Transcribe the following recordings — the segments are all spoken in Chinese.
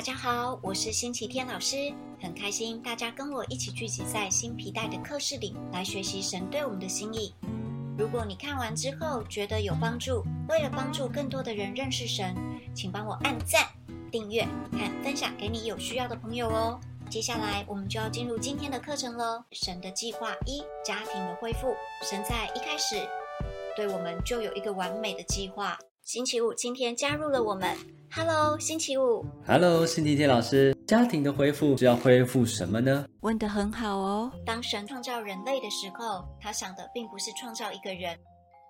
大家好，我是星期天老师，很开心大家跟我一起聚集在新皮带的课室里来学习神对我们的心意。如果你看完之后觉得有帮助，为了帮助更多的人认识神，请帮我按赞、订阅和分享给你有需要的朋友哦。接下来我们就要进入今天的课程喽。神的计划一：家庭的恢复。神在一开始对我们就有一个完美的计划。星期五今天加入了我们，Hello，星期五，Hello，星期天老师。家庭的恢复是要恢复什么呢？问得很好哦。当神创造人类的时候，他想的并不是创造一个人，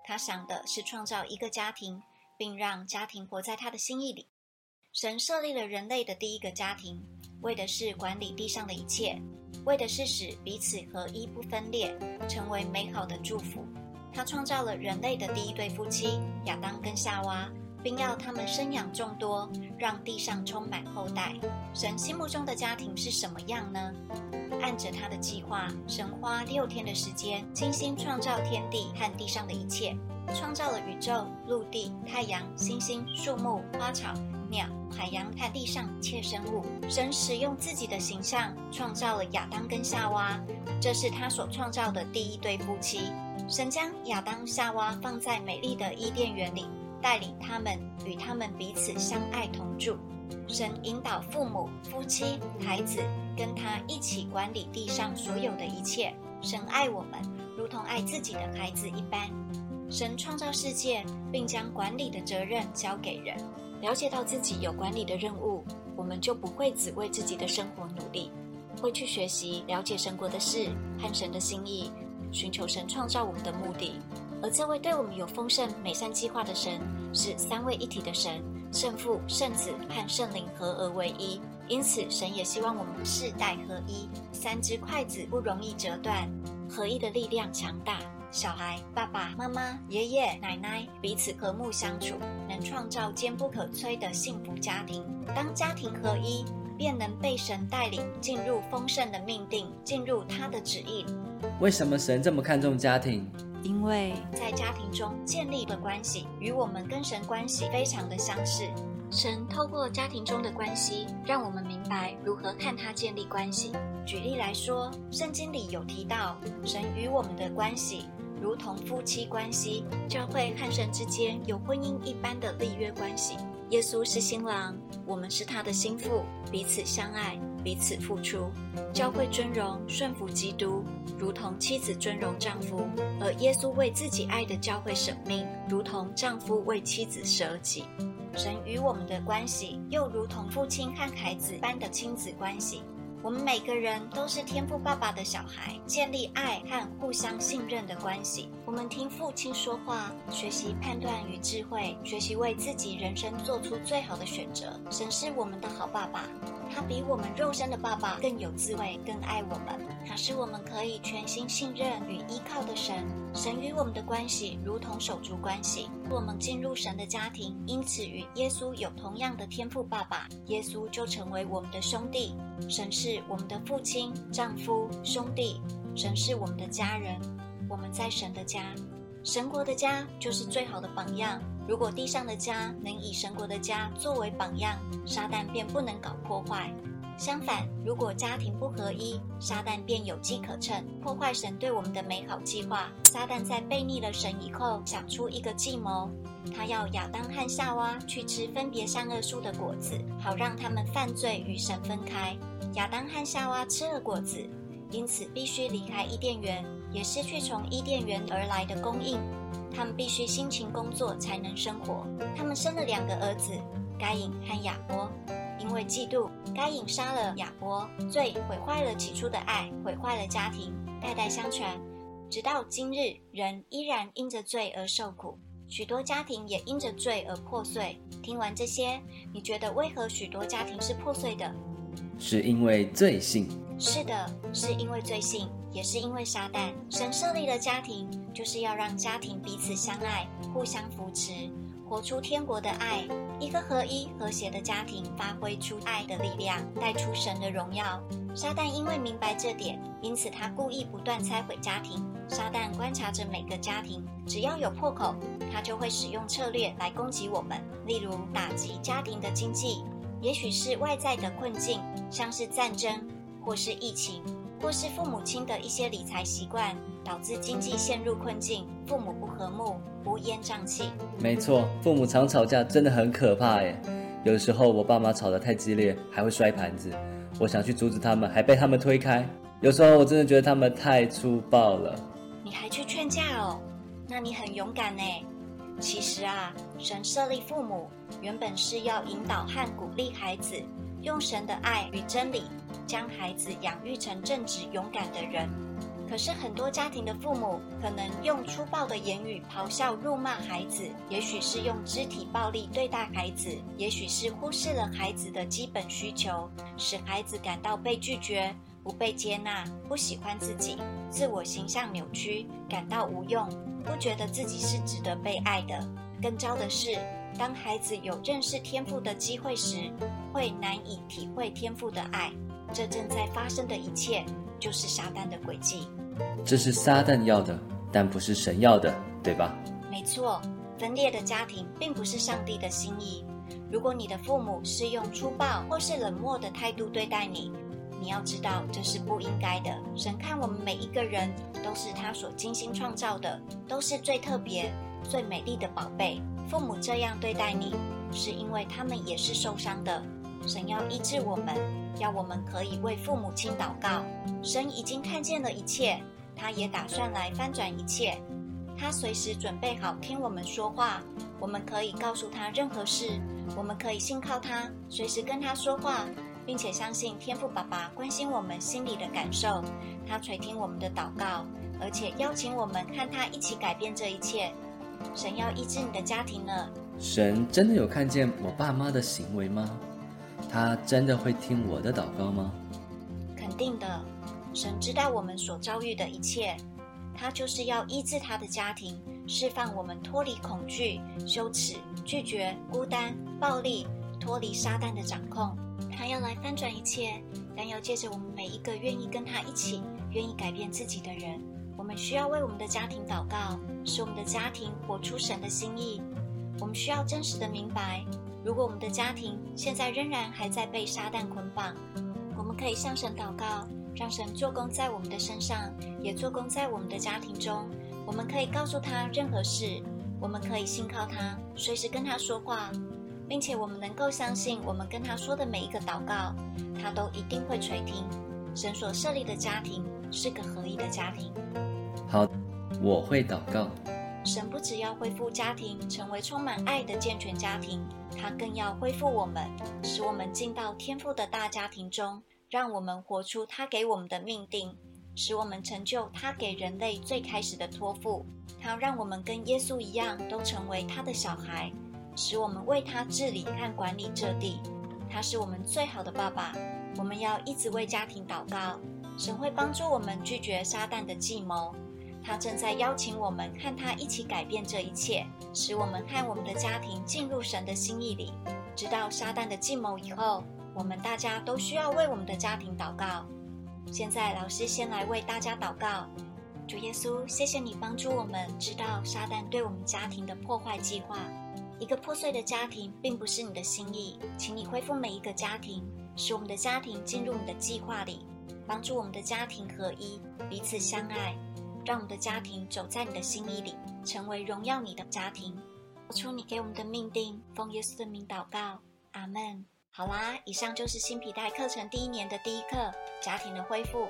他想的是创造一个家庭，并让家庭活在他的心意里。神设立了人类的第一个家庭。为的是管理地上的一切，为的是使彼此合一不分裂，成为美好的祝福。他创造了人类的第一对夫妻亚当跟夏娃，并要他们生养众多，让地上充满后代。神心目中的家庭是什么样呢？按着他的计划，神花六天的时间，精心创造天地和地上的一切，创造了宇宙、陆地、太阳、星星、树木、花草。鸟、海洋和地上一切生物，神使用自己的形象创造了亚当跟夏娃，这是他所创造的第一对夫妻。神将亚当、夏娃放在美丽的伊甸园里，带领他们与他们彼此相爱同住。神引导父母、夫妻、孩子跟他一起管理地上所有的一切。神爱我们，如同爱自己的孩子一般。神创造世界，并将管理的责任交给人。了解到自己有管理的任务，我们就不会只为自己的生活努力，会去学习了解神国的事和神的心意，寻求神创造我们的目的。而这位对我们有丰盛美善计划的神，是三位一体的神，圣父、圣子和圣灵合而为一。因此，神也希望我们世代合一，三只筷子不容易折断，合一的力量强大。小孩、爸爸妈妈、爷爷奶奶彼此和睦相处，能创造坚不可摧的幸福家庭。当家庭合一，便能被神带领进入丰盛的命定，进入他的旨意。为什么神这么看重家庭？因为在家庭中建立的关系，与我们跟神关系非常的相似。神透过家庭中的关系，让我们明白如何看他建立关系。举例来说，圣经里有提到神与我们的关系。如同夫妻关系，教会和神之间有婚姻一般的立约关系。耶稣是新郎，我们是他的心腹，彼此相爱，彼此付出。教会尊荣顺服基督，如同妻子尊荣丈夫，而耶稣为自己爱的教会舍命，如同丈夫为妻子舍己。神与我们的关系，又如同父亲和孩子般的亲子关系。我们每个人都是天赋爸爸的小孩，建立爱和互相信任的关系。我们听父亲说话，学习判断与智慧，学习为自己人生做出最好的选择。神是我们的好爸爸。他比我们肉身的爸爸更有智慧，更爱我们。他是我们可以全心信任与依靠的神。神与我们的关系如同手足关系。我们进入神的家庭，因此与耶稣有同样的天赋爸爸。耶稣就成为我们的兄弟。神是我们的父亲、丈夫、兄弟。神是我们的家人。我们在神的家，神国的家就是最好的榜样。如果地上的家能以神国的家作为榜样，撒旦便不能搞破坏。相反，如果家庭不合一，撒旦便有机可乘，破坏神对我们的美好计划。撒旦在背逆了神以后，想出一个计谋，他要亚当和夏娃去吃分别善恶树的果子，好让他们犯罪与神分开。亚当和夏娃吃了果子，因此必须离开伊甸园，也失去从伊甸园而来的供应。他们必须辛勤工作才能生活。他们生了两个儿子，该隐和亚伯。因为嫉妒，该隐杀了亚伯，罪毁坏了起初的爱，毁坏了家庭，代代相传，直到今日，人依然因着罪而受苦。许多家庭也因着罪而破碎。听完这些，你觉得为何许多家庭是破碎的？是因为罪性。是的，是因为罪性，也是因为撒旦。神设立的家庭，就是要让家庭彼此相爱，互相扶持，活出天国的爱。一个合一、和谐的家庭，发挥出爱的力量，带出神的荣耀。撒旦因为明白这点，因此他故意不断拆毁家庭。撒旦观察着每个家庭，只要有破口，他就会使用策略来攻击我们，例如打击家庭的经济。也许是外在的困境，像是战争，或是疫情，或是父母亲的一些理财习惯，导致经济陷入困境，父母不和睦，乌烟瘴气。没错，父母常吵架，真的很可怕耶。有时候我爸妈吵得太激烈，还会摔盘子。我想去阻止他们，还被他们推开。有时候我真的觉得他们太粗暴了。你还去劝架哦？那你很勇敢呢。其实啊，神设立父母，原本是要引导和鼓励孩子，用神的爱与真理，将孩子养育成正直勇敢的人。可是很多家庭的父母，可能用粗暴的言语咆哮辱骂孩子，也许是用肢体暴力对待孩子，也许是忽视了孩子的基本需求，使孩子感到被拒绝。不被接纳，不喜欢自己，自我形象扭曲，感到无用，不觉得自己是值得被爱的。更糟的是，当孩子有认识天赋的机会时，会难以体会天赋的爱。这正在发生的一切，就是撒旦的诡计。这是撒旦要的，但不是神要的，对吧？没错，分裂的家庭并不是上帝的心意。如果你的父母是用粗暴或是冷漠的态度对待你，你要知道，这是不应该的。神看我们每一个人都是他所精心创造的，都是最特别、最美丽的宝贝。父母这样对待你，是因为他们也是受伤的。神要医治我们，要我们可以为父母亲祷告。神已经看见了一切，他也打算来翻转一切。他随时准备好听我们说话，我们可以告诉他任何事，我们可以信靠他，随时跟他说话。并且相信天父爸爸关心我们心里的感受，他垂听我们的祷告，而且邀请我们和他一起改变这一切。神要医治你的家庭呢？神真的有看见我爸妈的行为吗？他真的会听我的祷告吗？肯定的，神知道我们所遭遇的一切，他就是要医治他的家庭，释放我们脱离恐惧、羞耻、拒绝、孤单、暴力，脱离撒旦的掌控。他要来翻转一切，但要借着我们每一个愿意跟他一起、愿意改变自己的人。我们需要为我们的家庭祷告，使我们的家庭活出神的心意。我们需要真实的明白，如果我们的家庭现在仍然还在被撒旦捆绑，我们可以向神祷告，让神做工在我们的身上，也做工在我们的家庭中。我们可以告诉他任何事，我们可以信靠他，随时跟他说话。并且我们能够相信，我们跟他说的每一个祷告，他都一定会垂听。神所设立的家庭是个合一的家庭。好，我会祷告。神不只要恢复家庭，成为充满爱的健全家庭，他更要恢复我们，使我们进到天父的大家庭中，让我们活出他给我们的命定，使我们成就他给人类最开始的托付。他让我们跟耶稣一样，都成为他的小孩。使我们为他治理和管理这地，他是我们最好的爸爸。我们要一直为家庭祷告，神会帮助我们拒绝撒旦的计谋。他正在邀请我们和他一起改变这一切，使我们和我们的家庭进入神的心意里。知道撒旦的计谋以后，我们大家都需要为我们的家庭祷告。现在，老师先来为大家祷告。主耶稣，谢谢你帮助我们知道撒旦对我们家庭的破坏计划。一个破碎的家庭并不是你的心意，请你恢复每一个家庭，使我们的家庭进入你的计划里，帮助我们的家庭合一，彼此相爱，让我们的家庭走在你的心意里，成为荣耀你的家庭。活出你给我们的命定，奉耶稣的名祷告，阿门。好啦，以上就是新皮带课程第一年的第一课，家庭的恢复。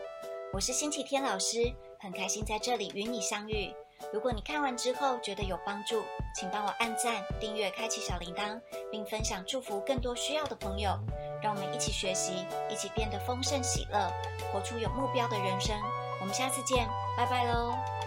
我是星期天老师，很开心在这里与你相遇。如果你看完之后觉得有帮助，请帮我按赞、订阅、开启小铃铛，并分享祝福更多需要的朋友。让我们一起学习，一起变得丰盛喜乐，活出有目标的人生。我们下次见，拜拜喽！